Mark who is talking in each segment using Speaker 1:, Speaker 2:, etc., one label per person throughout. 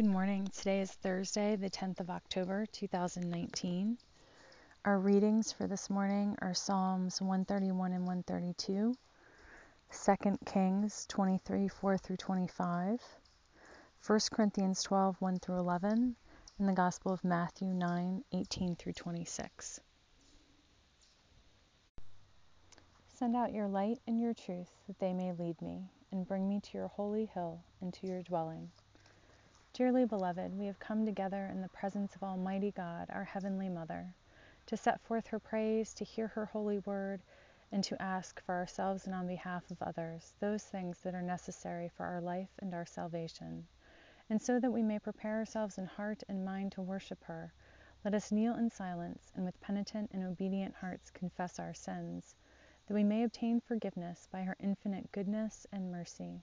Speaker 1: Good morning. Today is Thursday, the 10th of October, 2019. Our readings for this morning are Psalms 131 and 132, 2 Kings 23 4 through 25, 1 Corinthians 12 1 through 11, and the Gospel of Matthew 9 18 through 26. Send out your light and your truth, that they may lead me, and bring me to your holy hill and to your dwelling. Dearly beloved, we have come together in the presence of Almighty God, our Heavenly Mother, to set forth her praise, to hear her holy word, and to ask for ourselves and on behalf of others those things that are necessary for our life and our salvation. And so that we may prepare ourselves in heart and mind to worship her, let us kneel in silence and with penitent and obedient hearts confess our sins that we may obtain forgiveness by her infinite goodness and mercy.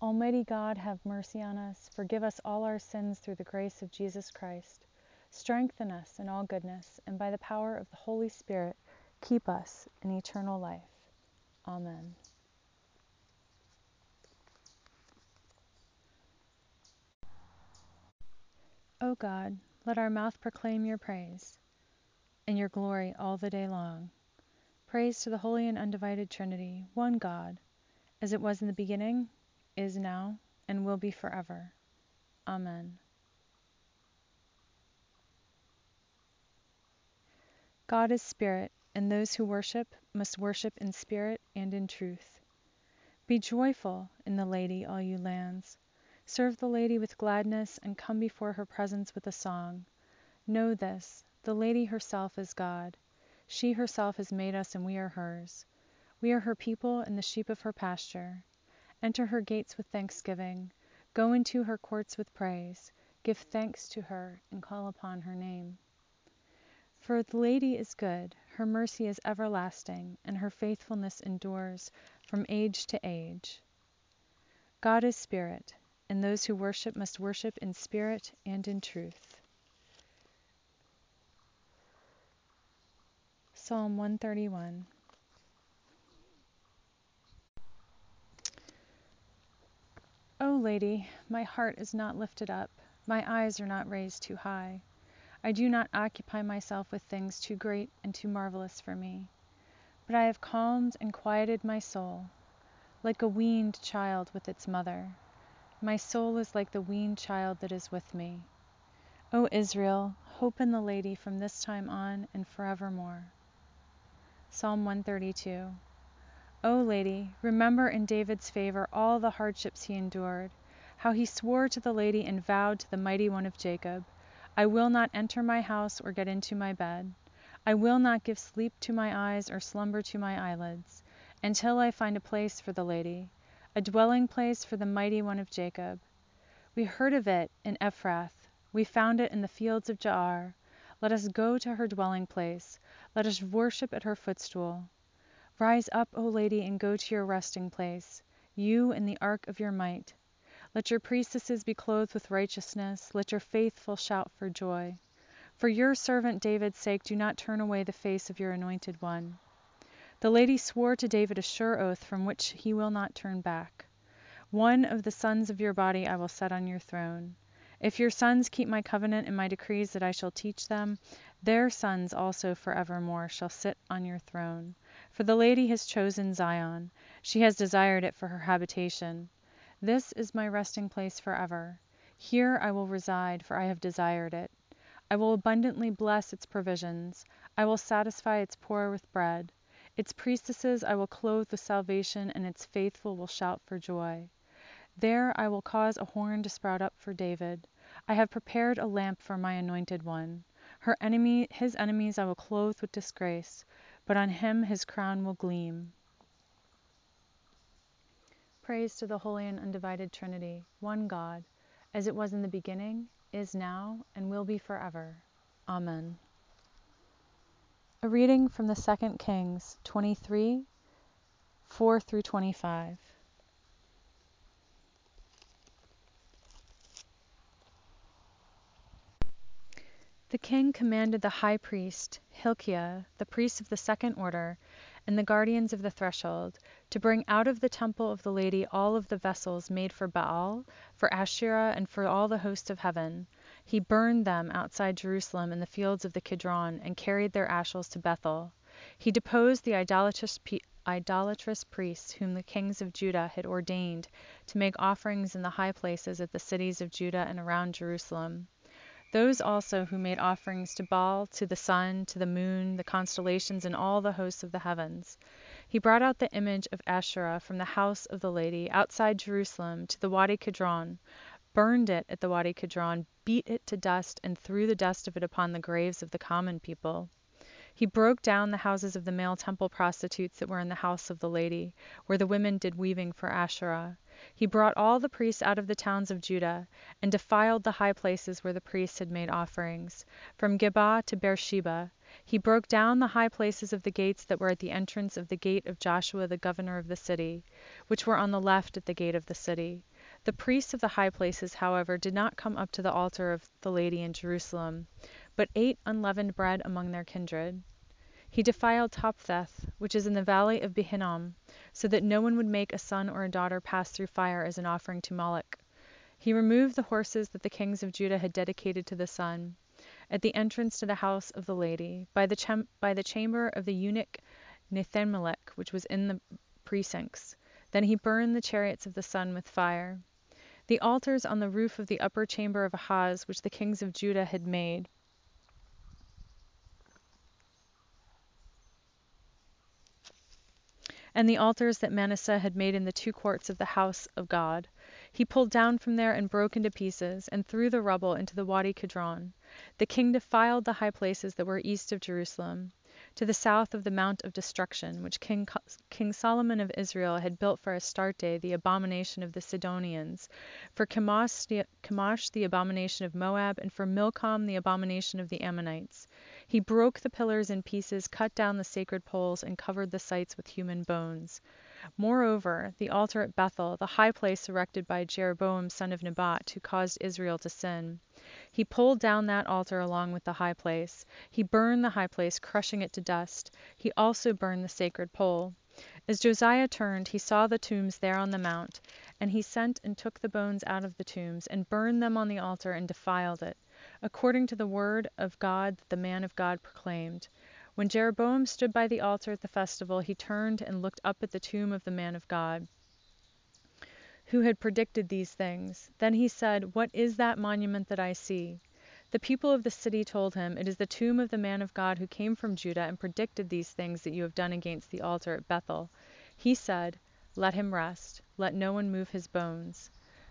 Speaker 1: Almighty God, have mercy on us, forgive us all our sins through the grace of Jesus Christ Strengthen us in all goodness, and by the power of the Holy Spirit, keep us in eternal life. Amen. O God, let our mouth proclaim your praise and your glory all the day long. Praise to the Holy and Undivided Trinity, one God, as it was in the beginning, is now, and will be forever. Amen. God is spirit, and those who worship must worship in spirit and in truth. Be joyful in the Lady, all you lands. Serve the Lady with gladness, and come before her presence with a song. Know this the Lady herself is God. She herself has made us, and we are hers. We are her people and the sheep of her pasture. Enter her gates with thanksgiving. Go into her courts with praise. Give thanks to her, and call upon her name. For the Lady is good, her mercy is everlasting, and her faithfulness endures from age to age. God is spirit, and those who worship must worship in spirit and in truth. Psalm 131 Lady, my heart is not lifted up, my eyes are not raised too high. I do not occupy myself with things too great and too marvelous for me. But I have calmed and quieted my soul, like a weaned child with its mother. My soul is like the weaned child that is with me. O Israel, hope in the Lady from this time on and forevermore. Psalm 132 O Lady, remember in David's favor all the hardships he endured, how he swore to the Lady and vowed to the Mighty One of Jacob I will not enter my house or get into my bed. I will not give sleep to my eyes or slumber to my eyelids, until I find a place for the Lady, a dwelling place for the Mighty One of Jacob. We heard of it in Ephrath, we found it in the fields of Jaar. Let us go to her dwelling place, let us worship at her footstool. Rise up, O Lady, and go to your resting place, you in the ark of your might. Let your priestesses be clothed with righteousness, let your faithful shout for joy. For your servant David's sake, do not turn away the face of your anointed one. The lady swore to David a sure oath from which he will not turn back. One of the sons of your body I will set on your throne. If your sons keep my covenant and my decrees that I shall teach them, their sons also forevermore shall sit on your throne. For the lady has chosen Zion, she has desired it for her habitation. This is my resting place forever. Here I will reside, for I have desired it. I will abundantly bless its provisions. I will satisfy its poor with bread. Its priestesses I will clothe with salvation, and its faithful will shout for joy. There I will cause a horn to sprout up for David. I have prepared a lamp for my anointed one. Her enemy, his enemies I will clothe with disgrace, but on him his crown will gleam. Praise to the Holy and Undivided Trinity, one God, as it was in the beginning, is now, and will be forever. Amen. A reading from the Second Kings 23 4 through 25. The king commanded the high priest, Hilkiah, the priest of the second order, and the guardians of the threshold, to bring out of the temple of the Lady all of the vessels made for Baal, for Asherah, and for all the host of heaven. He burned them outside Jerusalem in the fields of the Kidron, and carried their ashes to Bethel. He deposed the idolatrous, idolatrous priests whom the kings of Judah had ordained to make offerings in the high places at the cities of Judah and around Jerusalem. Those also who made offerings to Baal, to the sun, to the moon, the constellations, and all the hosts of the heavens. He brought out the image of Asherah from the house of the lady outside Jerusalem to the Wadi Kidron, burned it at the Wadi Kidron, beat it to dust, and threw the dust of it upon the graves of the common people. He broke down the houses of the male temple prostitutes that were in the house of the lady, where the women did weaving for Asherah. He brought all the priests out of the towns of Judah, and defiled the high places where the priests had made offerings, from Geba to Beersheba. He broke down the high places of the gates that were at the entrance of the gate of Joshua the governor of the city, which were on the left at the gate of the city. The priests of the high places, however, did not come up to the altar of the Lady in Jerusalem, but ate unleavened bread among their kindred. He defiled Topheth, which is in the valley of Hinnom, so that no one would make a son or a daughter pass through fire as an offering to Moloch. He removed the horses that the kings of Judah had dedicated to the sun, at the entrance to the house of the lady, by the, by the chamber of the eunuch Nethanmelech, which was in the precincts. Then he burned the chariots of the sun with fire. The altars on the roof of the upper chamber of Ahaz, which the kings of Judah had made, and the altars that Manasseh had made in the two courts of the house of God. He pulled down from there and broke into pieces, and threw the rubble into the Wadi Kidron. The king defiled the high places that were east of Jerusalem, to the south of the Mount of Destruction, which King, king Solomon of Israel had built for Astarte, the abomination of the Sidonians, for Chemosh the, Chemosh, the abomination of Moab, and for Milcom, the abomination of the Ammonites. He broke the pillars in pieces, cut down the sacred poles, and covered the sites with human bones. Moreover, the altar at Bethel, the high place erected by Jeroboam son of Nebat, who caused Israel to sin. He pulled down that altar along with the high place. He burned the high place, crushing it to dust. He also burned the sacred pole. As Josiah turned, he saw the tombs there on the mount, and he sent and took the bones out of the tombs, and burned them on the altar, and defiled it according to the word of God that the man of God proclaimed. When Jeroboam stood by the altar at the festival, he turned and looked up at the tomb of the man of God, who had predicted these things. Then he said, What is that monument that I see? The people of the city told him, It is the tomb of the man of God who came from Judah and predicted these things that you have done against the altar at Bethel. He said, Let him rest, let no one move his bones.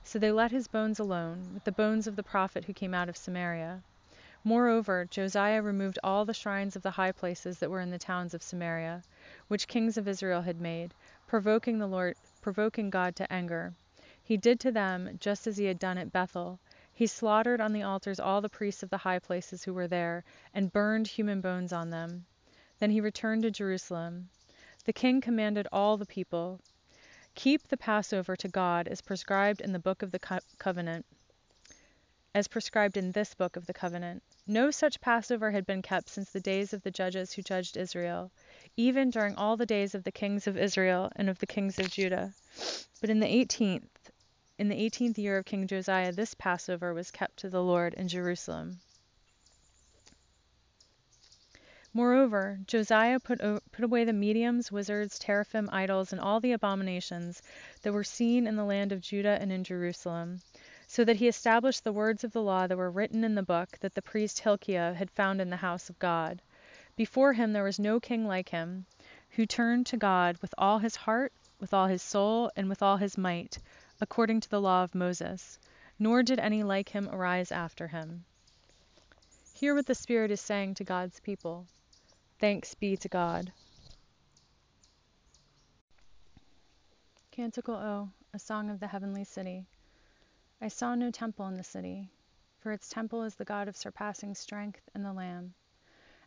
Speaker 1: So they let his bones alone, with the bones of the prophet who came out of Samaria. Moreover, Josiah removed all the shrines of the high places that were in the towns of Samaria, which kings of Israel had made, provoking the Lord, provoking God to anger. He did to them just as he had done at Bethel. He slaughtered on the altars all the priests of the high places who were there, and burned human bones on them. Then he returned to Jerusalem. The king commanded all the people, Keep the Passover to God as prescribed in the book of the co- covenant, as prescribed in this book of the covenant. No such Passover had been kept since the days of the judges who judged Israel, even during all the days of the kings of Israel and of the kings of Judah. But in the eighteenth, in the eighteenth year of King Josiah, this Passover was kept to the Lord in Jerusalem. Moreover, Josiah put, put away the mediums, wizards, teraphim, idols, and all the abominations that were seen in the land of Judah and in Jerusalem, so that he established the words of the law that were written in the book that the priest Hilkiah had found in the house of God. Before him there was no king like him, who turned to God with all his heart, with all his soul, and with all his might, according to the law of Moses, nor did any like him arise after him. Hear what the Spirit is saying to God's people. Thanks be to God. Canticle O, a song of the heavenly city. I saw no temple in the city, for its temple is the God of surpassing strength and the Lamb.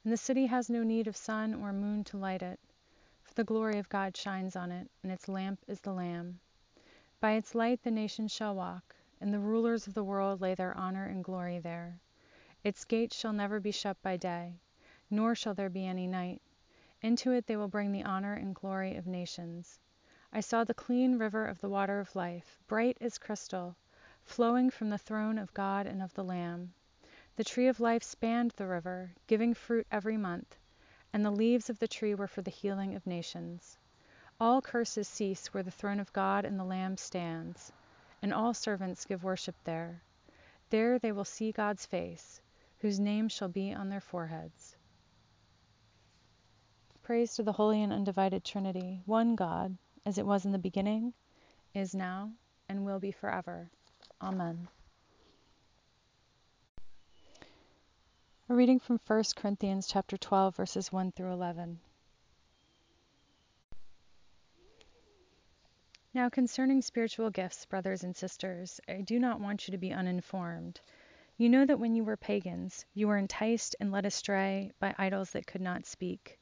Speaker 1: And the city has no need of sun or moon to light it, for the glory of God shines on it, and its lamp is the Lamb. By its light the nations shall walk, and the rulers of the world lay their honor and glory there. Its gates shall never be shut by day, nor shall there be any night. Into it they will bring the honor and glory of nations. I saw the clean river of the water of life, bright as crystal, flowing from the throne of God and of the Lamb. The tree of life spanned the river, giving fruit every month, and the leaves of the tree were for the healing of nations. All curses cease where the throne of God and the Lamb stands, and all servants give worship there. There they will see God's face whose name shall be on their foreheads. Praise to the Holy and Undivided Trinity, one God, as it was in the beginning, is now, and will be forever. Amen. A reading from 1 Corinthians chapter 12 verses 1 through 11. Now concerning spiritual gifts, brothers and sisters, I do not want you to be uninformed. You know that when you were pagans, you were enticed and led astray by idols that could not speak.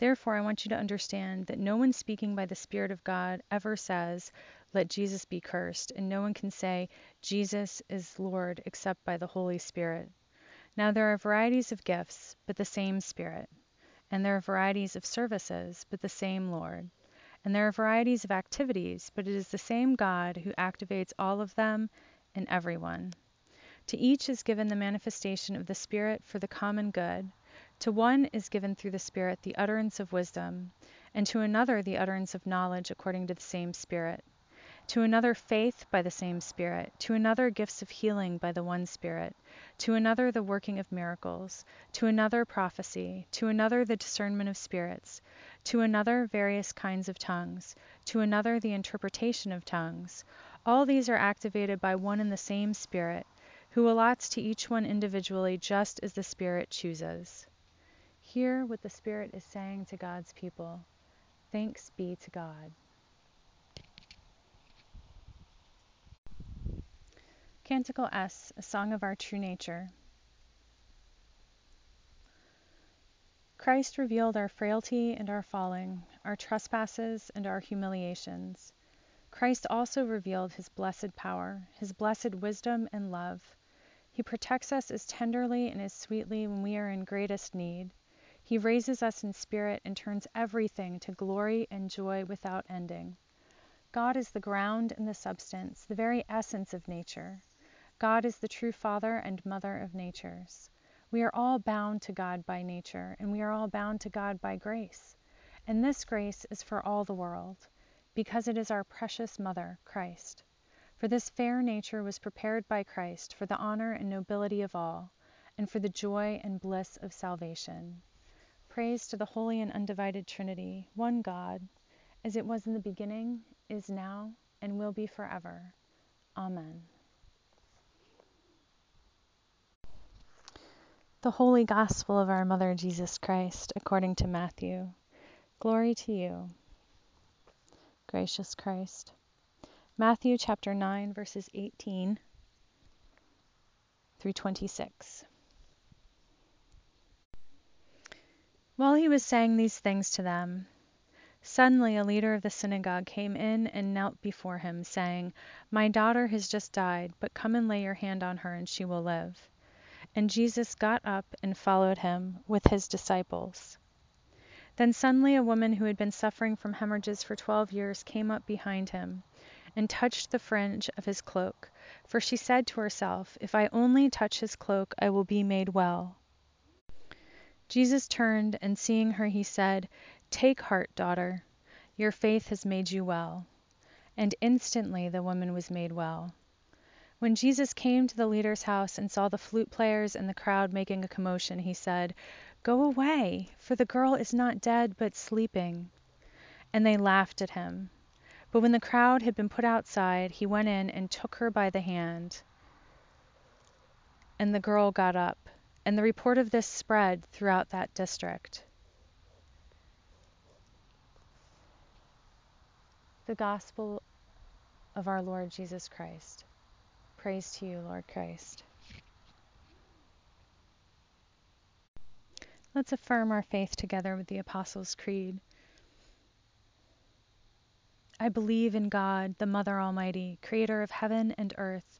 Speaker 1: Therefore, I want you to understand that no one speaking by the Spirit of God ever says, Let Jesus be cursed, and no one can say, Jesus is Lord except by the Holy Spirit. Now there are varieties of gifts, but the same Spirit. And there are varieties of services, but the same Lord. And there are varieties of activities, but it is the same God who activates all of them in everyone. To each is given the manifestation of the Spirit for the common good. To one is given through the Spirit the utterance of wisdom, and to another the utterance of knowledge according to the same Spirit. To another faith by the same Spirit, to another gifts of healing by the one Spirit, to another the working of miracles, to another prophecy, to another the discernment of spirits, to another various kinds of tongues, to another the interpretation of tongues. All these are activated by one and the same Spirit who allots to each one individually just as the Spirit chooses. Hear what the Spirit is saying to God's people. Thanks be to God. Canticle S, a song of our true nature. Christ revealed our frailty and our falling, our trespasses and our humiliations. Christ also revealed his blessed power, his blessed wisdom and love. He protects us as tenderly and as sweetly when we are in greatest need. He raises us in spirit and turns everything to glory and joy without ending. God is the ground and the substance, the very essence of nature. God is the true Father and Mother of natures. We are all bound to God by nature, and we are all bound to God by grace. And this grace is for all the world, because it is our precious Mother, Christ. For this fair nature was prepared by Christ for the honor and nobility of all, and for the joy and bliss of salvation. Praise to the Holy and Undivided Trinity, one God, as it was in the beginning, is now, and will be forever. Amen. The Holy Gospel of our Mother Jesus Christ, according to Matthew. Glory to you, gracious Christ. Matthew chapter 9, verses 18 through 26. While he was saying these things to them, suddenly a leader of the synagogue came in and knelt before him, saying, My daughter has just died, but come and lay your hand on her, and she will live. And Jesus got up and followed him with his disciples. Then suddenly a woman who had been suffering from hemorrhages for twelve years came up behind him and touched the fringe of his cloak, for she said to herself, If I only touch his cloak, I will be made well. Jesus turned, and seeing her, he said, Take heart, daughter, your faith has made you well. And instantly the woman was made well. When Jesus came to the leader's house and saw the flute players and the crowd making a commotion, he said, Go away, for the girl is not dead, but sleeping. And they laughed at him. But when the crowd had been put outside, he went in and took her by the hand. And the girl got up, and the report of this spread throughout that district. The Gospel of our Lord Jesus Christ. Praise to you, Lord Christ. Let's affirm our faith together with the Apostles' Creed. I believe in God, the Mother Almighty, creator of heaven and earth.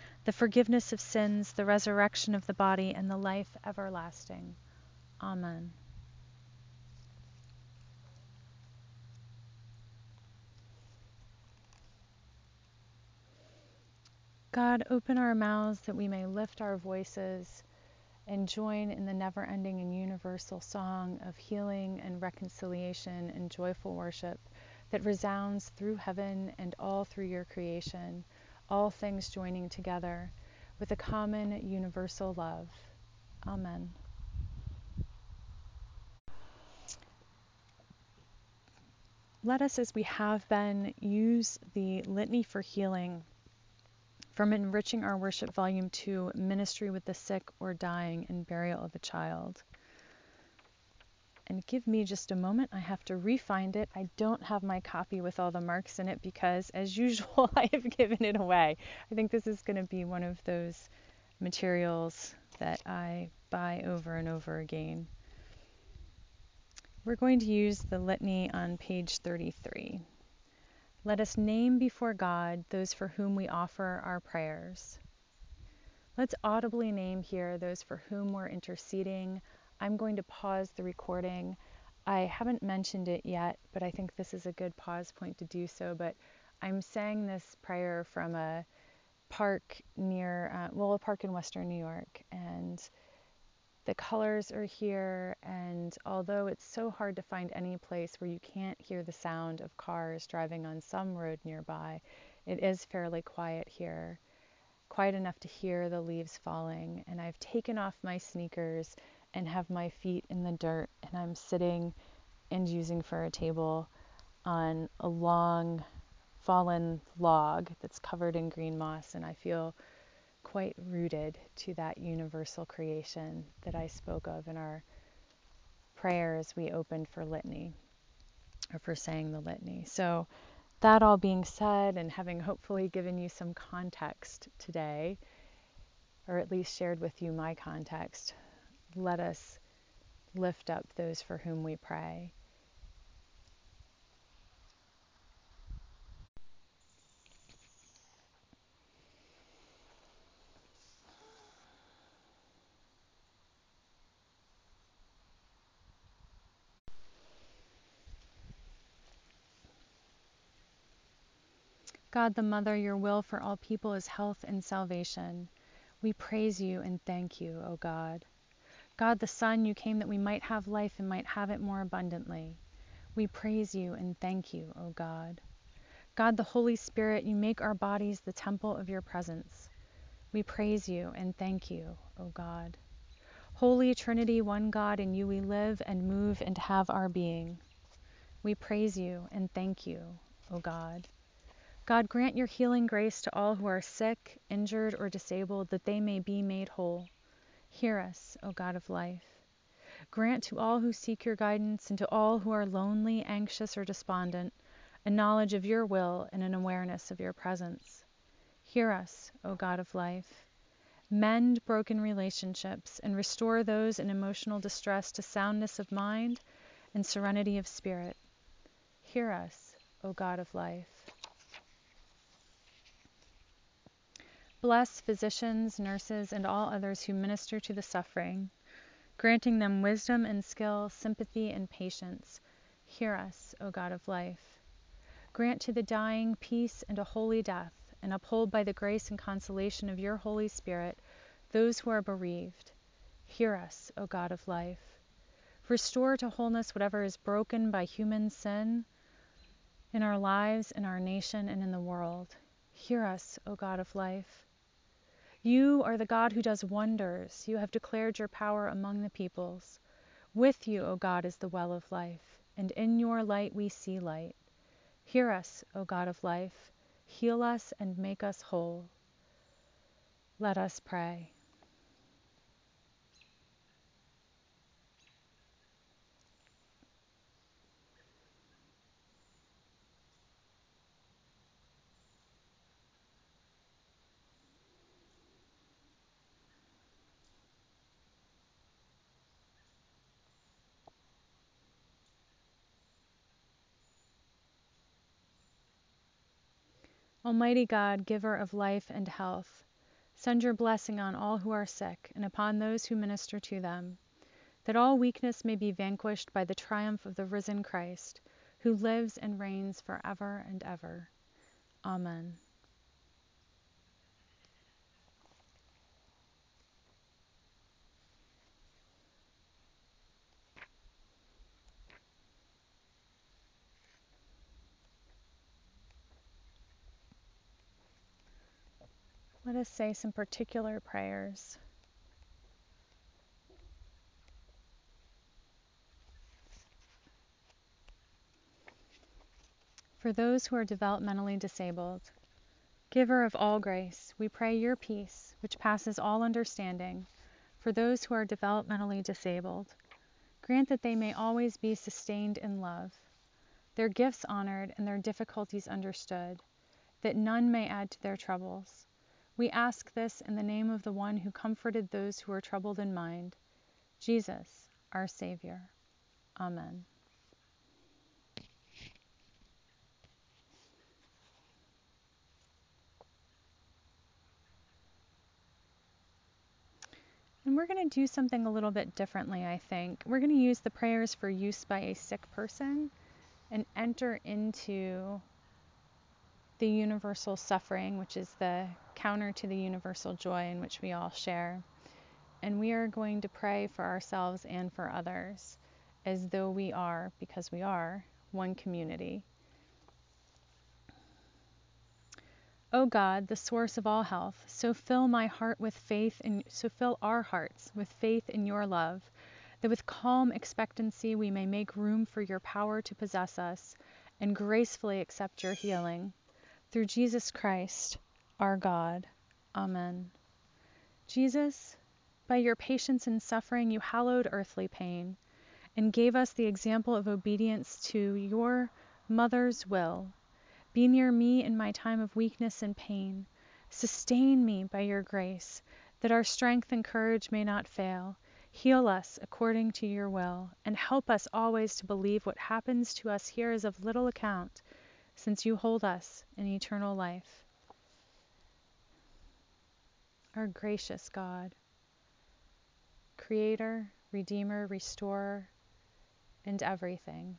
Speaker 1: the forgiveness of sins, the resurrection of the body, and the life everlasting. Amen. God, open our mouths that we may lift our voices and join in the never ending and universal song of healing and reconciliation and joyful worship that resounds through heaven and all through your creation, all things joining together with a common universal love. Amen. Let us, as we have been, use the Litany for Healing from Enriching Our Worship, Volume 2 Ministry with the Sick or Dying and Burial of a Child and give me just a moment. I have to refind it. I don't have my copy with all the marks in it because, as usual, I have given it away. I think this is going to be one of those materials that I buy over and over again. We're going to use the litany on page 33. Let us name before God those for whom we offer our prayers. Let's audibly name here those for whom we're interceding, I'm going to pause the recording. I haven't mentioned it yet, but I think this is a good pause point to do so. But I'm saying this prayer from a park near, uh, well, a park in Western New York. And the colors are here. And although it's so hard to find any place where you can't hear the sound of cars driving on some road nearby, it is fairly quiet here. Quiet enough to hear the leaves falling. And I've taken off my sneakers and have my feet in the dirt and I'm sitting and using for a table on a long fallen log that's covered in green moss and I feel quite rooted to that universal creation that I spoke of in our prayer as we opened for litany or for saying the litany. So that all being said and having hopefully given you some context today or at least shared with you my context let us lift up those for whom we pray. God the Mother, your will for all people is health and salvation. We praise you and thank you, O God. God the Son, you came that we might have life and might have it more abundantly. We praise you and thank you, O God. God the Holy Spirit, you make our bodies the temple of your presence. We praise you and thank you, O God. Holy Trinity, one God, in you we live and move and have our being. We praise you and thank you, O God. God, grant your healing grace to all who are sick, injured, or disabled, that they may be made whole. Hear us, O God of life. Grant to all who seek your guidance and to all who are lonely, anxious, or despondent a knowledge of your will and an awareness of your presence. Hear us, O God of life. Mend broken relationships and restore those in emotional distress to soundness of mind and serenity of spirit. Hear us, O God of life. Bless physicians, nurses, and all others who minister to the suffering, granting them wisdom and skill, sympathy and patience. Hear us, O God of life. Grant to the dying peace and a holy death, and uphold by the grace and consolation of your Holy Spirit those who are bereaved. Hear us, O God of life. Restore to wholeness whatever is broken by human sin in our lives, in our nation, and in the world. Hear us, O God of life. You are the God who does wonders. You have declared your power among the peoples. With you, O God, is the well of life, and in your light we see light. Hear us, O God of life. Heal us and make us whole. Let us pray. Almighty God, giver of life and health, send your blessing on all who are sick and upon those who minister to them, that all weakness may be vanquished by the triumph of the risen Christ, who lives and reigns forever and ever. Amen. Let us say some particular prayers. For those who are developmentally disabled, Giver of all grace, we pray your peace, which passes all understanding, for those who are developmentally disabled. Grant that they may always be sustained in love, their gifts honored, and their difficulties understood, that none may add to their troubles. We ask this in the name of the one who comforted those who are troubled in mind, Jesus, our Savior. Amen. And we're going to do something a little bit differently, I think. We're going to use the prayers for use by a sick person and enter into the universal suffering, which is the counter to the universal joy in which we all share. And we are going to pray for ourselves and for others as though we are, because we are, one community. O God, the source of all health, so fill my heart with faith and so fill our hearts with faith in your love, that with calm expectancy we may make room for your power to possess us and gracefully accept your healing. Through Jesus Christ, our God. Amen. Jesus, by your patience in suffering, you hallowed earthly pain and gave us the example of obedience to your mother's will. Be near me in my time of weakness and pain. Sustain me by your grace, that our strength and courage may not fail. Heal us according to your will, and help us always to believe what happens to us here is of little account since you hold us in eternal life. Our gracious God, Creator, Redeemer, Restorer, and everything.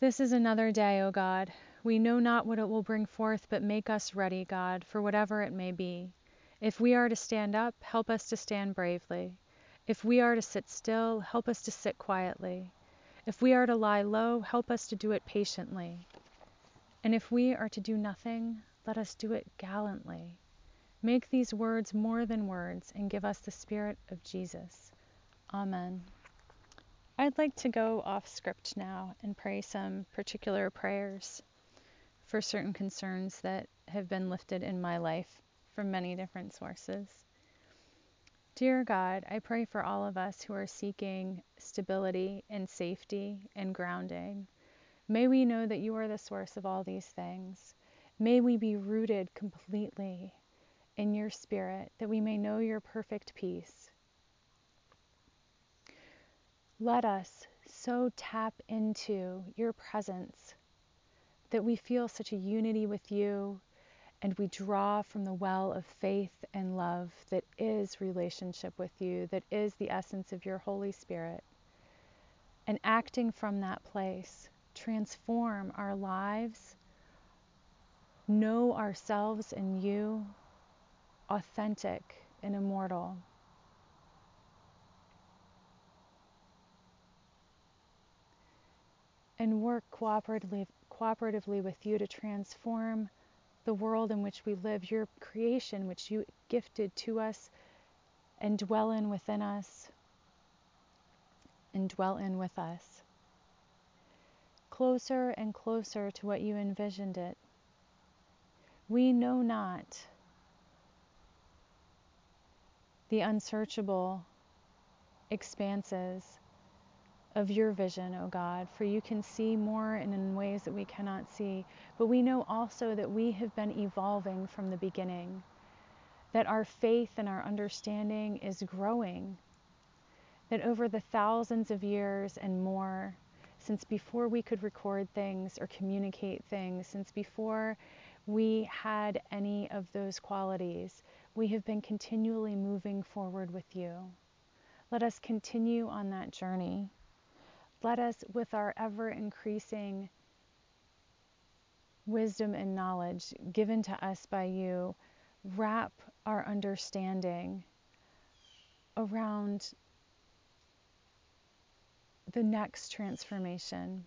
Speaker 1: This is another day, O God. We know not what it will bring forth, but make us ready, God, for whatever it may be. If we are to stand up, help us to stand bravely. If we are to sit still, help us to sit quietly. If we are to lie low, help us to do it patiently. And if we are to do nothing, let us do it gallantly. Make these words more than words and give us the Spirit of Jesus. Amen. I'd like to go off script now and pray some particular prayers for certain concerns that have been lifted in my life from many different sources. Dear God, I pray for all of us who are seeking stability and safety and grounding. May we know that you are the source of all these things. May we be rooted completely in your spirit, that we may know your perfect peace. Let us so tap into your presence that we feel such a unity with you and we draw from the well of faith and love that is relationship with you, that is the essence of your Holy Spirit. and acting from that place, transform our lives, know ourselves and you, authentic and immortal. And work cooperatively, cooperatively with you to transform the world in which we live, your creation, which you gifted to us and dwell in within us and dwell in with us. Closer and closer to what you envisioned it. We know not the unsearchable expanses of your vision, O God, for you can see more and in ways that we cannot see. But we know also that we have been evolving from the beginning, that our faith and our understanding is growing, that over the thousands of years and more, since before we could record things or communicate things, since before we had any of those qualities, we have been continually moving forward with you. Let us continue on that journey. Let us, with our ever increasing wisdom and knowledge given to us by you, wrap our understanding around the next transformation.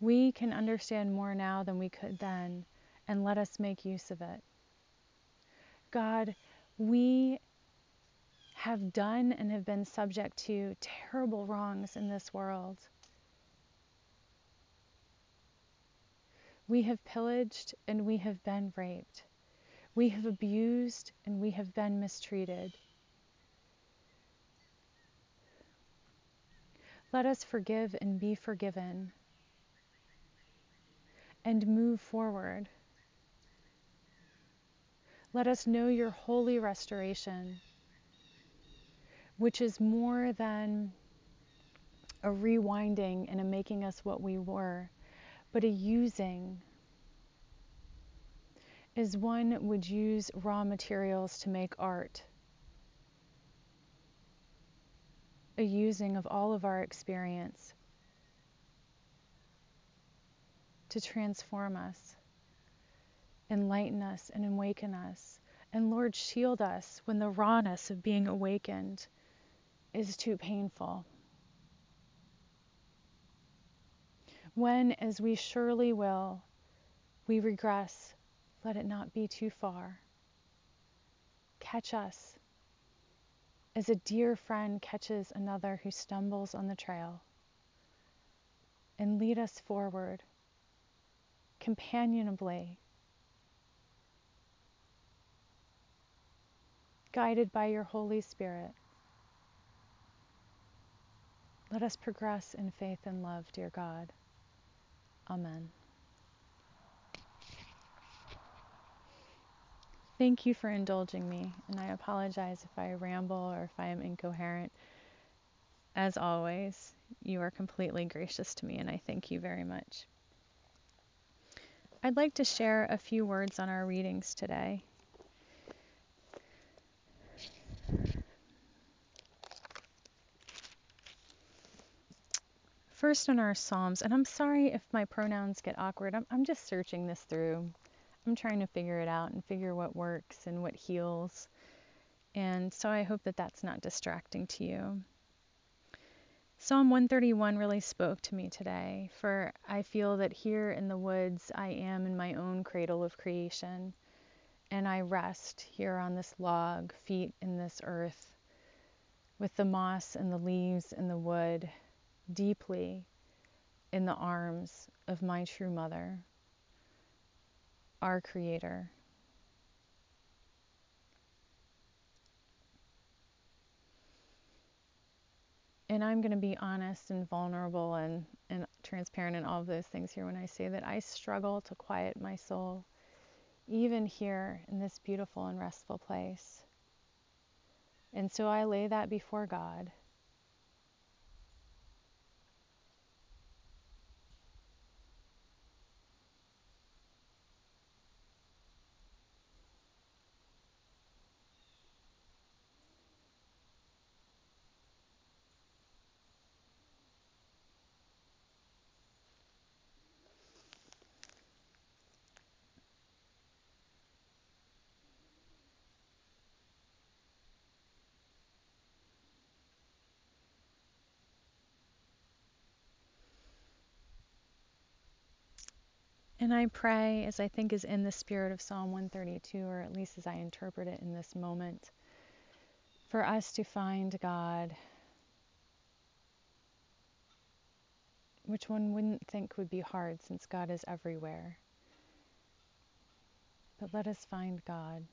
Speaker 1: We can understand more now than we could then, and let us make use of it. God, we have done and have been subject to terrible wrongs in this world. We have pillaged and we have been raped. We have abused and we have been mistreated. Let us forgive and be forgiven and move forward. Let us know your holy restoration, which is more than a rewinding and a making us what we were, but a using. As one would use raw materials to make art, a using of all of our experience to transform us enlighten us and awaken us. And Lord, shield us when the rawness of being awakened is too painful. When, as we surely will, we regress, let it not be too far. Catch us as a dear friend catches another who stumbles on the trail, and lead us forward companionably guided by your Holy Spirit. Let us progress in faith and love, dear God. Amen. Thank you for indulging me, and I apologize if I ramble or if I am incoherent. As always, you are completely gracious to me, and I thank you very much. I'd like to share a few words on our readings today. First in our Psalms, and I'm sorry if my pronouns get awkward, I'm, I'm just searching this through. I'm trying to figure it out and figure what works and what heals. And so I hope that that's not distracting to you. Psalm 131 really spoke to me today, for I feel that here in the woods I am in my own cradle of creation, and I rest here on this log, feet in this earth, with the moss and the leaves and the wood deeply in the arms of my true mother, our Creator. And I'm going to be honest and vulnerable and, and transparent and all of those things here when I say that I struggle to quiet my soul, even here in this beautiful and restful place. And so I lay that before God. And I pray, as I think is in the spirit of Psalm 132, or at least as I interpret it in this moment, for us to find God, which one wouldn't think would be hard since God is everywhere. But let us find God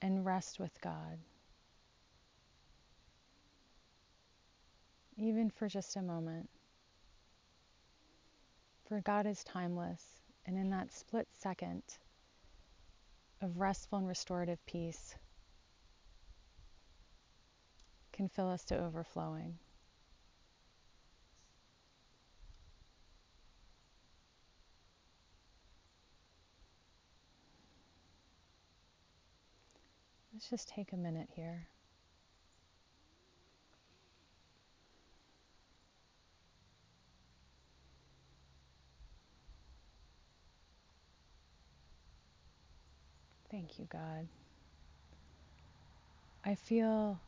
Speaker 1: and rest with God, even for just a moment. For God is timeless, and in that split second of restful and restorative peace can fill us to overflowing. Let's just take a minute here. Thank you, God. I feel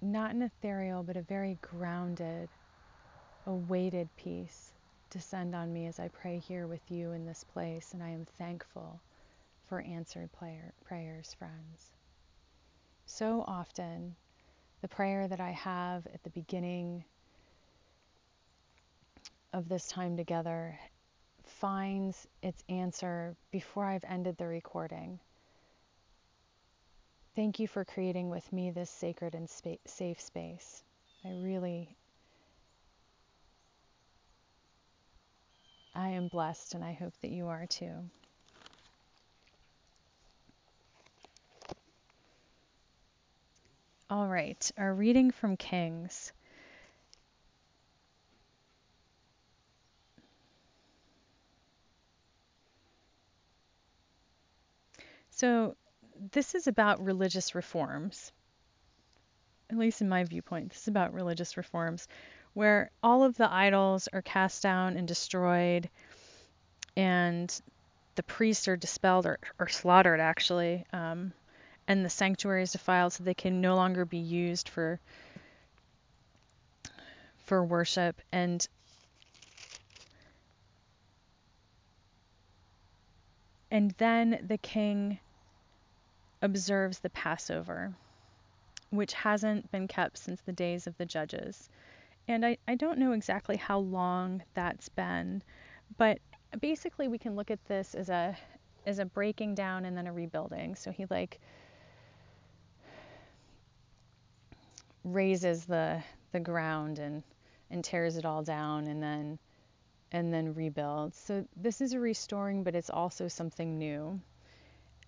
Speaker 1: not an ethereal, but a very grounded, a weighted peace descend on me as I pray here with you in this place, and I am thankful for answered prayer, prayers, friends. So often, the prayer that I have at the beginning of this time together finds its answer before I've ended the recording. Thank you for creating with me this sacred and spa- safe space. I really, I am blessed, and I hope that you are too. All right, our reading from Kings. So, this is about religious reforms, at least in my viewpoint. This is about religious reforms where all of the idols are cast down and destroyed, and the priests are dispelled or, or slaughtered, actually, um, and the sanctuary is defiled so they can no longer be used for for worship and and then the king observes the Passover, which hasn't been kept since the days of the judges. And I, I don't know exactly how long that's been, but basically we can look at this as a as a breaking down and then a rebuilding. So he like raises the the ground and and tears it all down and then and then rebuilds. So this is a restoring, but it's also something new.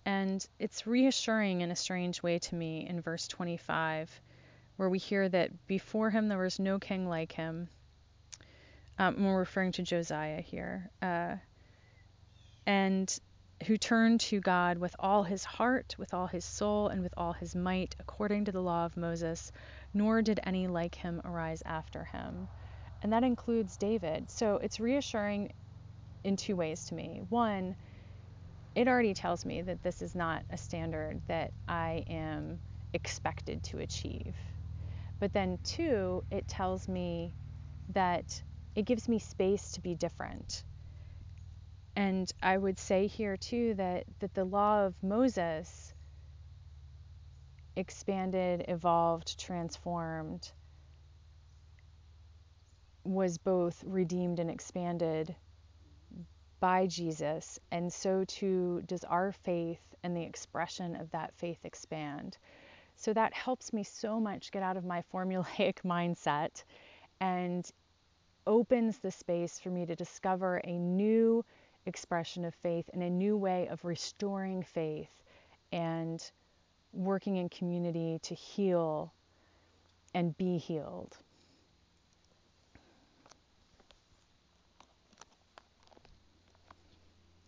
Speaker 1: And it's reassuring in a strange way to me in verse 25, where we hear that before him there was no king like him. Um, we're referring to Josiah here. Uh, and who turned to God with all his heart, with all his soul, and with all his might, according to the law of Moses, nor did any like him arise after him. And that includes David. So it's reassuring in two ways to me. One, it already tells me that this is not a standard that I am expected to achieve. But then, two, it tells me that it gives me space to be different. And I would say here too that, that the law of Moses expanded, evolved, transformed, was both redeemed and expanded by Jesus, and so too does our faith and the expression of that faith expand. So that helps me so much get out of my formulaic mindset and opens the space for me to discover a new expression of faith and a new way of restoring faith and working in community to heal and be healed.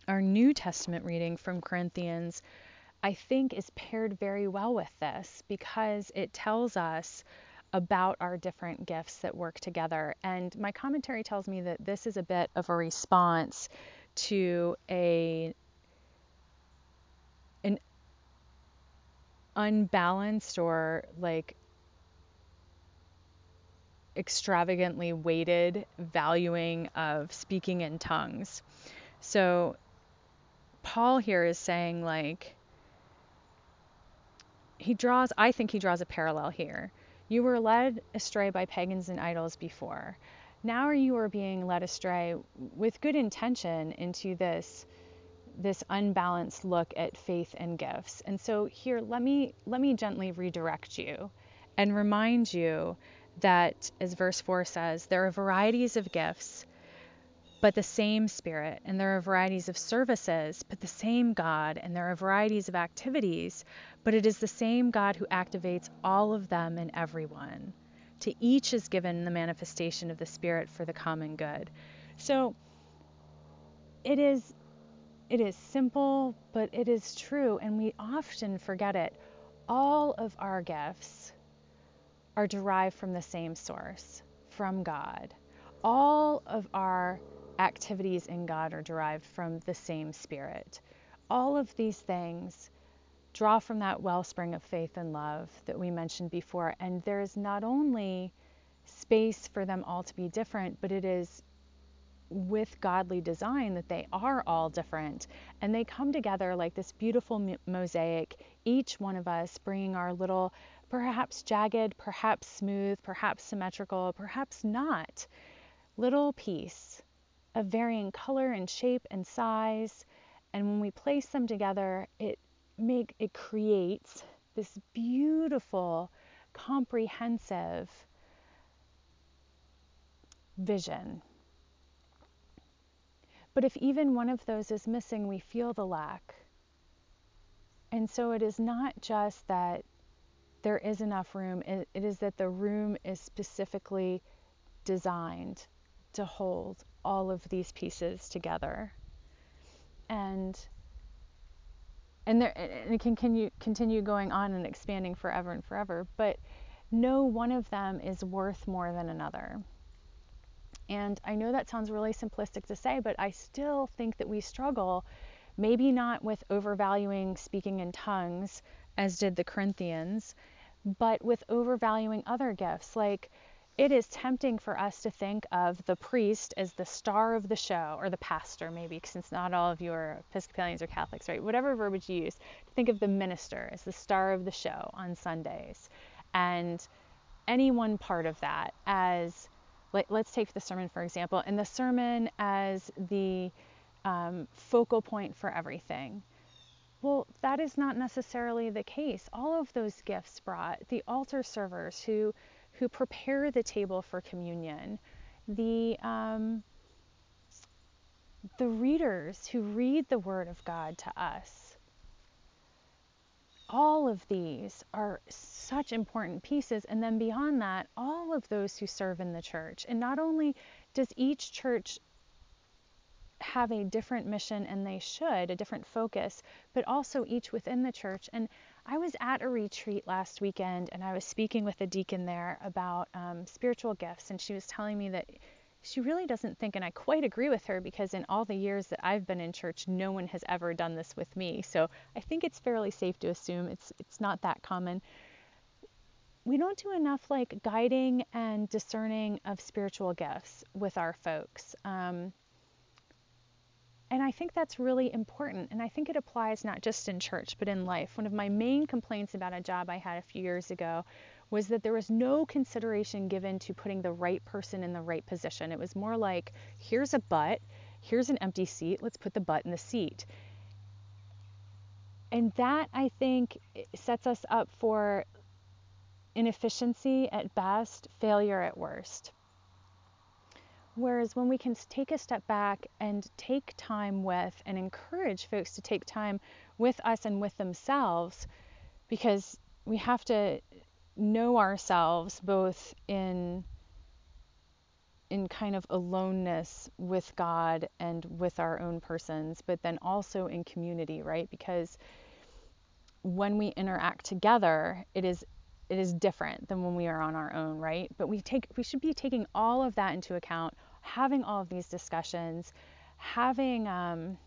Speaker 1: Our New Testament reading from Corinthians, I think, is paired very well with this because it tells us about our different gifts that work together. And my commentary tells me that this is a bit of a response to a an unbalanced or like extravagantly weighted valuing of speaking in tongues. So Paul here is saying like he draws I think he draws a parallel here. You were led astray by pagans and idols before. Now you are being led astray with good intention into this this unbalanced look at faith and gifts. And so here let me let me gently redirect you and remind you that as verse 4 says, there are varieties of gifts, but the same Spirit, and there are varieties of services, but the same God, and there are varieties of activities, but it is the same God who activates all of them in everyone. To each is given the manifestation of the Spirit for the common good. So it is it is simple, but it is true, and we often forget it. All of our gifts are derived from the same source, from God. All of our activities in God are derived from the same Spirit. All of these things draw from that wellspring of faith and love that we mentioned before. And there's not only space for them all to be different, but it is with godly design that they are all different and they come together like this beautiful mosaic, each one of us bringing our little, perhaps jagged, perhaps smooth, perhaps symmetrical, perhaps not, little piece of varying color and shape and size. And when we place them together, it make it creates this beautiful, comprehensive vision but if even one of those is missing, we feel the lack. And so it is not just that there is enough room, it, it is that the room is specifically designed to hold all of these pieces together. And and there and it can continue continue going on and expanding forever and forever, but no one of them is worth more than another. And I know that sounds really simplistic to say, but I still think that we struggle, maybe not with overvaluing speaking in tongues, as did the Corinthians, but with overvaluing other gifts. Like it is tempting for us to think of the priest as the star of the show, or the pastor, maybe, since not all of you are Episcopalians or Catholics, right? Whatever verbiage you use, think of the minister as the star of the show on Sundays. And any one part of that as let, us take the sermon for example, and the sermon as the um, focal point for everything. Well, that is not necessarily the case. All of those gifts brought, the altar servers who who prepare the table for communion, the um, the readers who read the Word of God to us. All of these are such important pieces. And then beyond that, all of those who serve in the church. And not only does each church have a different mission and they should, a different focus, but also each within the church. And I was at a retreat last weekend and I was speaking with a deacon there about um, spiritual gifts. And she was telling me that she really doesn't think, and I quite agree with her because in all the years that I've been in church, no one has ever done this with me. So I think it's fairly safe to assume it's it's not that common we don't do enough like guiding and discerning of spiritual gifts with our folks. Um, and I think that's really important. And I think it applies not just in church, but in life. One of my main complaints about a job I had a few years ago was that there was no consideration given to putting the right person in the right position. It was more like, here's a butt, here's an empty seat, let's put the butt in the seat. And that, I think, sets us up for inefficiency at best, failure at worst. Whereas when we can take a step back and take time with and encourage folks to take time with us and with themselves, because we have to know ourselves both in in kind of aloneness with God and with our own persons, but then also in community, right? Because when we interact together, it is it is different than when we are on our own, right? But we take we should be taking all of that into account, having all of these discussions, having um,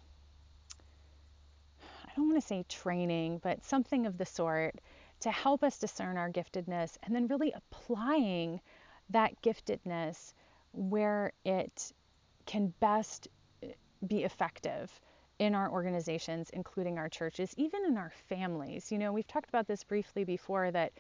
Speaker 1: I don't want to say training, but something of the sort to help us discern our giftedness and then really applying that giftedness where it can best be effective in our organizations, including our churches, even in our families. You know, we've talked about this briefly before that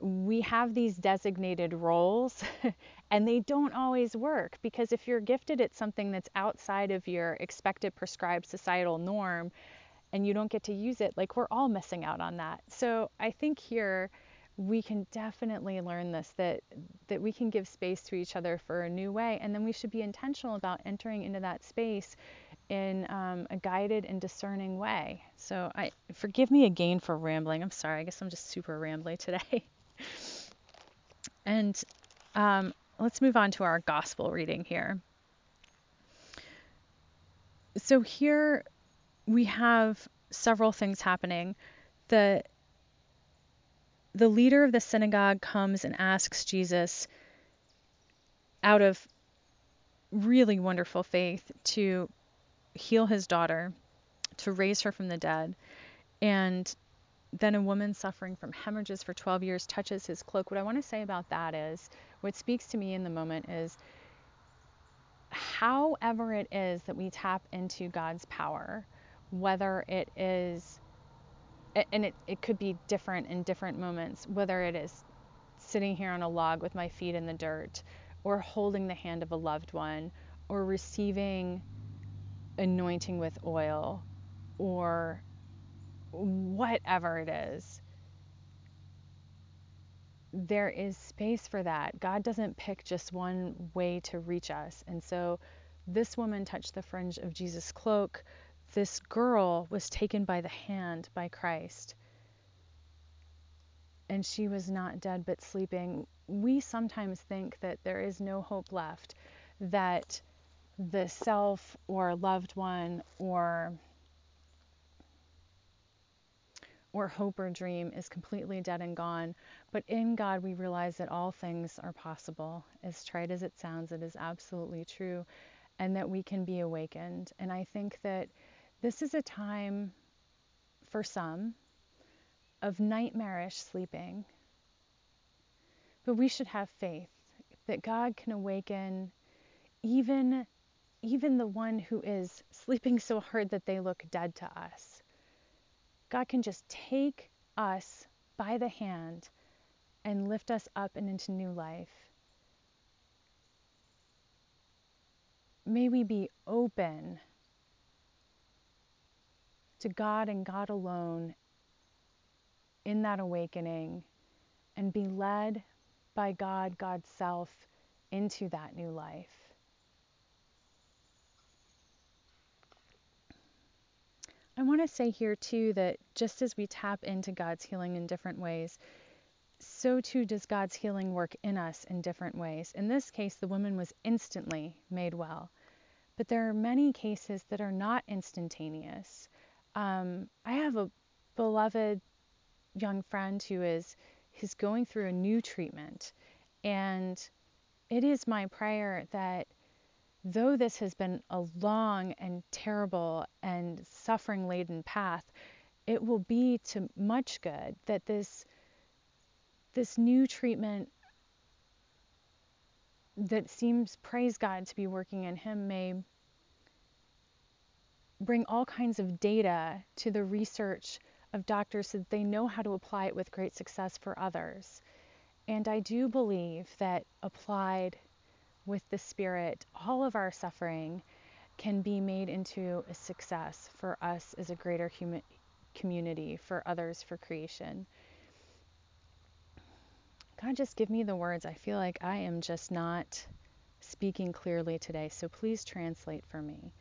Speaker 1: we have these designated roles and they don't always work because if you're gifted at something that's outside of your expected prescribed societal norm and you don't get to use it, like we're all missing out on that. So I think here we can definitely learn this that that we can give space to each other for a new way and then we should be intentional about entering into that space in um, a guided and discerning way. So i forgive me again for rambling. I'm sorry. I guess i'm just super rambly today and um, let's move on to our gospel reading here so here we have several things happening the the leader of the synagogue comes and asks Jesus, out of really wonderful faith, to heal his daughter, to raise her from the dead. And then a woman suffering from hemorrhages for 12 years touches his cloak. What I want to say about that is, what speaks to me in the moment is, however it is that we tap into God's power, whether it is and it, it could be different in different moments, whether it is sitting here on a log with my feet in the dirt, or holding the hand of a loved one, or receiving anointing with oil, or whatever it is. There is space for that. God doesn't pick just one way to reach us. And so this woman touched the fringe of Jesus' cloak this girl was taken by the hand by Christ. And she was not dead but sleeping. We sometimes think that there is no hope left, that the self or loved one or or hope or dream is completely dead and gone. But in God, we realize that all things are possible. As trite as it sounds, it is absolutely true, and that we can be awakened. And I think that this is a time for some of nightmarish sleeping. But we should have faith that God can awaken even even the one who is sleeping so hard that they look dead to us. God can just take us by the hand and lift us up and into new life. May we be open to God and God alone in that awakening and be led by God, God's self, into that new life. I want to say here too that just as we tap into God's healing in different ways, so too does God's healing work in us in different ways. In this case, the woman was instantly made well. But there are many cases that are not instantaneous. Um, I have a beloved young friend who is who's going through a new treatment, and it is my prayer that though this has been a long and terrible and suffering laden path, it will be to much good that this this new treatment that seems praise God to be working in him may bring all kinds of data to the research of doctors so that they know how to apply it with great success for others. And I do believe that applied with the Spirit, all of our suffering can be made into a success for us as a greater human community, for others, for creation. God, just give me the words. I feel like I am just not speaking clearly today, so please translate for me.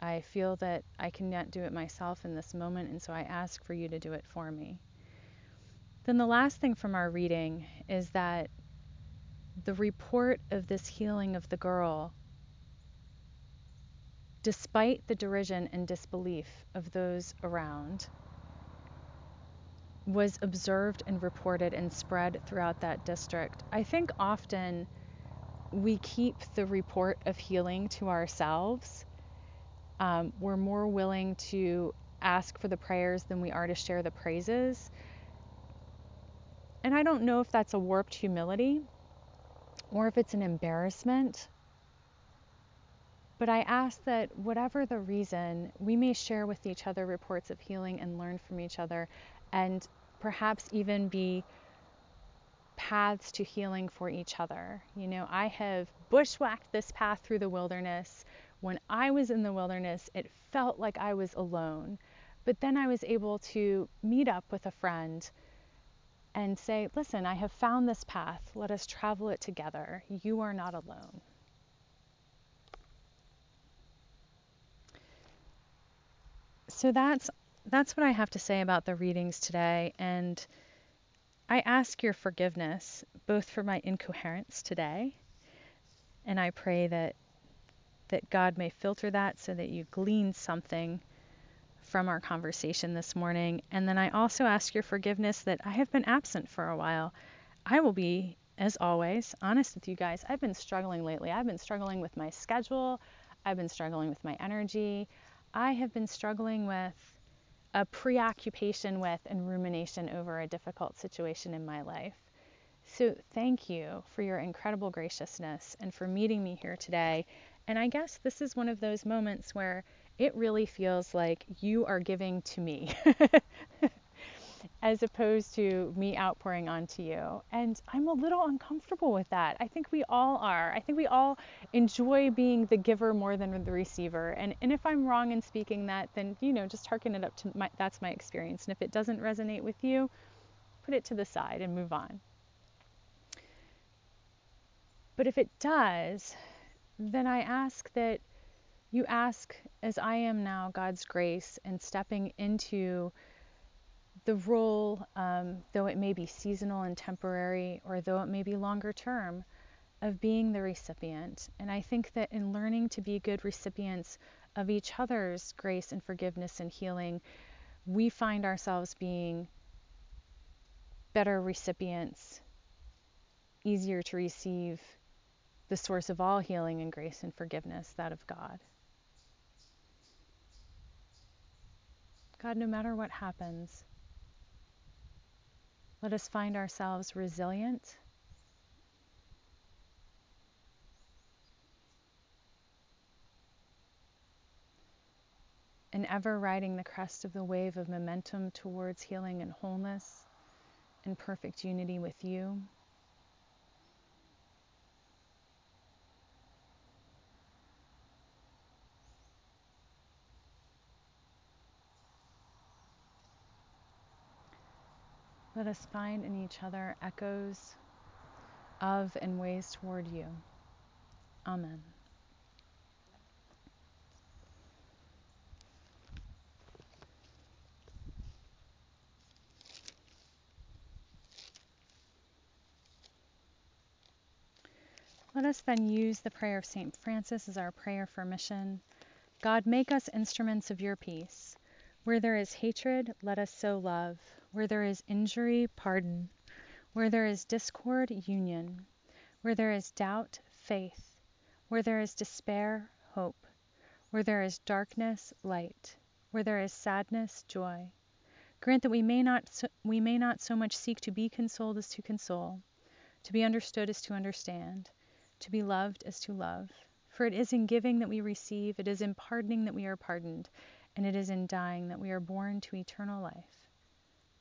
Speaker 1: I feel that I cannot do it myself in this moment, and so I ask for you to do it for me. Then the last thing from our reading is that the report of this healing of the girl, despite the derision and disbelief of those around, was observed and reported and spread throughout that district. I think often we keep the report of healing to ourselves um, we're more willing to ask for the prayers than we are to share the praises. And I don't know if that's a warped humility or if it's an embarrassment. But I ask that whatever the reason, we may share with each other reports of healing and learn from each other, and perhaps even be paths to healing for each other. You know, I have bushwhacked this path through the wilderness. When I was in the wilderness, it felt like I was alone. But then I was able to meet up with a friend and say, Listen, I have found this path. Let us travel it together. You are not alone. So that's that's what I have to say about the readings today and I ask your forgiveness both for my incoherence today and I pray that that God may filter that so that you glean something from our conversation this morning. And then I also ask your forgiveness that I have been absent for a while. I will be, as always, honest with you guys. I've been struggling lately. I've been struggling with my schedule, I've been struggling with my energy. I have been struggling with a preoccupation with and rumination over a difficult situation in my life. So, thank you for your incredible graciousness and for meeting me here today. And I guess this is one of those moments where it really feels like you are giving to me as opposed to me outpouring onto you. And I'm a little uncomfortable with that. I think we all are. I think we all enjoy being the giver more than the receiver. And, and if I'm wrong in speaking that, then, you know, just hearken it up to my, that's my experience. And if it doesn't resonate with you, put it to the side and move on. But if it does, then I ask that you ask, as I am now, God's grace and stepping into the role, um, though it may be seasonal and temporary, or though it may be longer term, of being the recipient. And I think that in learning to be good recipients of each other's grace and forgiveness and healing, we find ourselves being better recipients, easier to receive the source of all healing and grace and forgiveness, that of God. God, no matter what happens, let us find ourselves resilient. And ever riding the crest of the wave of momentum towards healing and wholeness and perfect unity with you. Let us find in each other echoes of and ways toward you. Amen. Let us then use the prayer of St. Francis as our prayer for mission. God, make us instruments of your peace. Where there is hatred, let us sow love. Where there is injury, pardon. Where there is discord, union. Where there is doubt, faith. Where there is despair, hope. Where there is darkness, light. Where there is sadness, joy. Grant that we may not so, we may not so much seek to be consoled as to console, to be understood as to understand, to be loved as to love. For it is in giving that we receive, it is in pardoning that we are pardoned, and it is in dying that we are born to eternal life.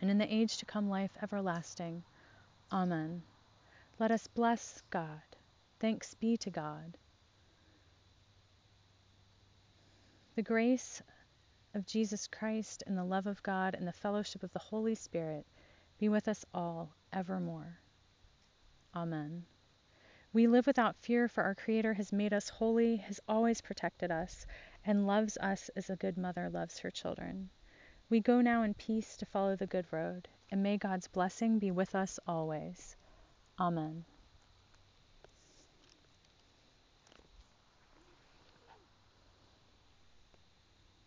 Speaker 1: and in the age to come life everlasting. Amen. Let us bless God. Thanks be to God. The grace of Jesus Christ and the love of God and the fellowship of the Holy Spirit be with us all evermore. Amen. We live without fear, for our Creator has made us holy, has always protected us, and loves us as a good mother loves her children. We go now in peace to follow the good road, and may God's blessing be with us always. Amen.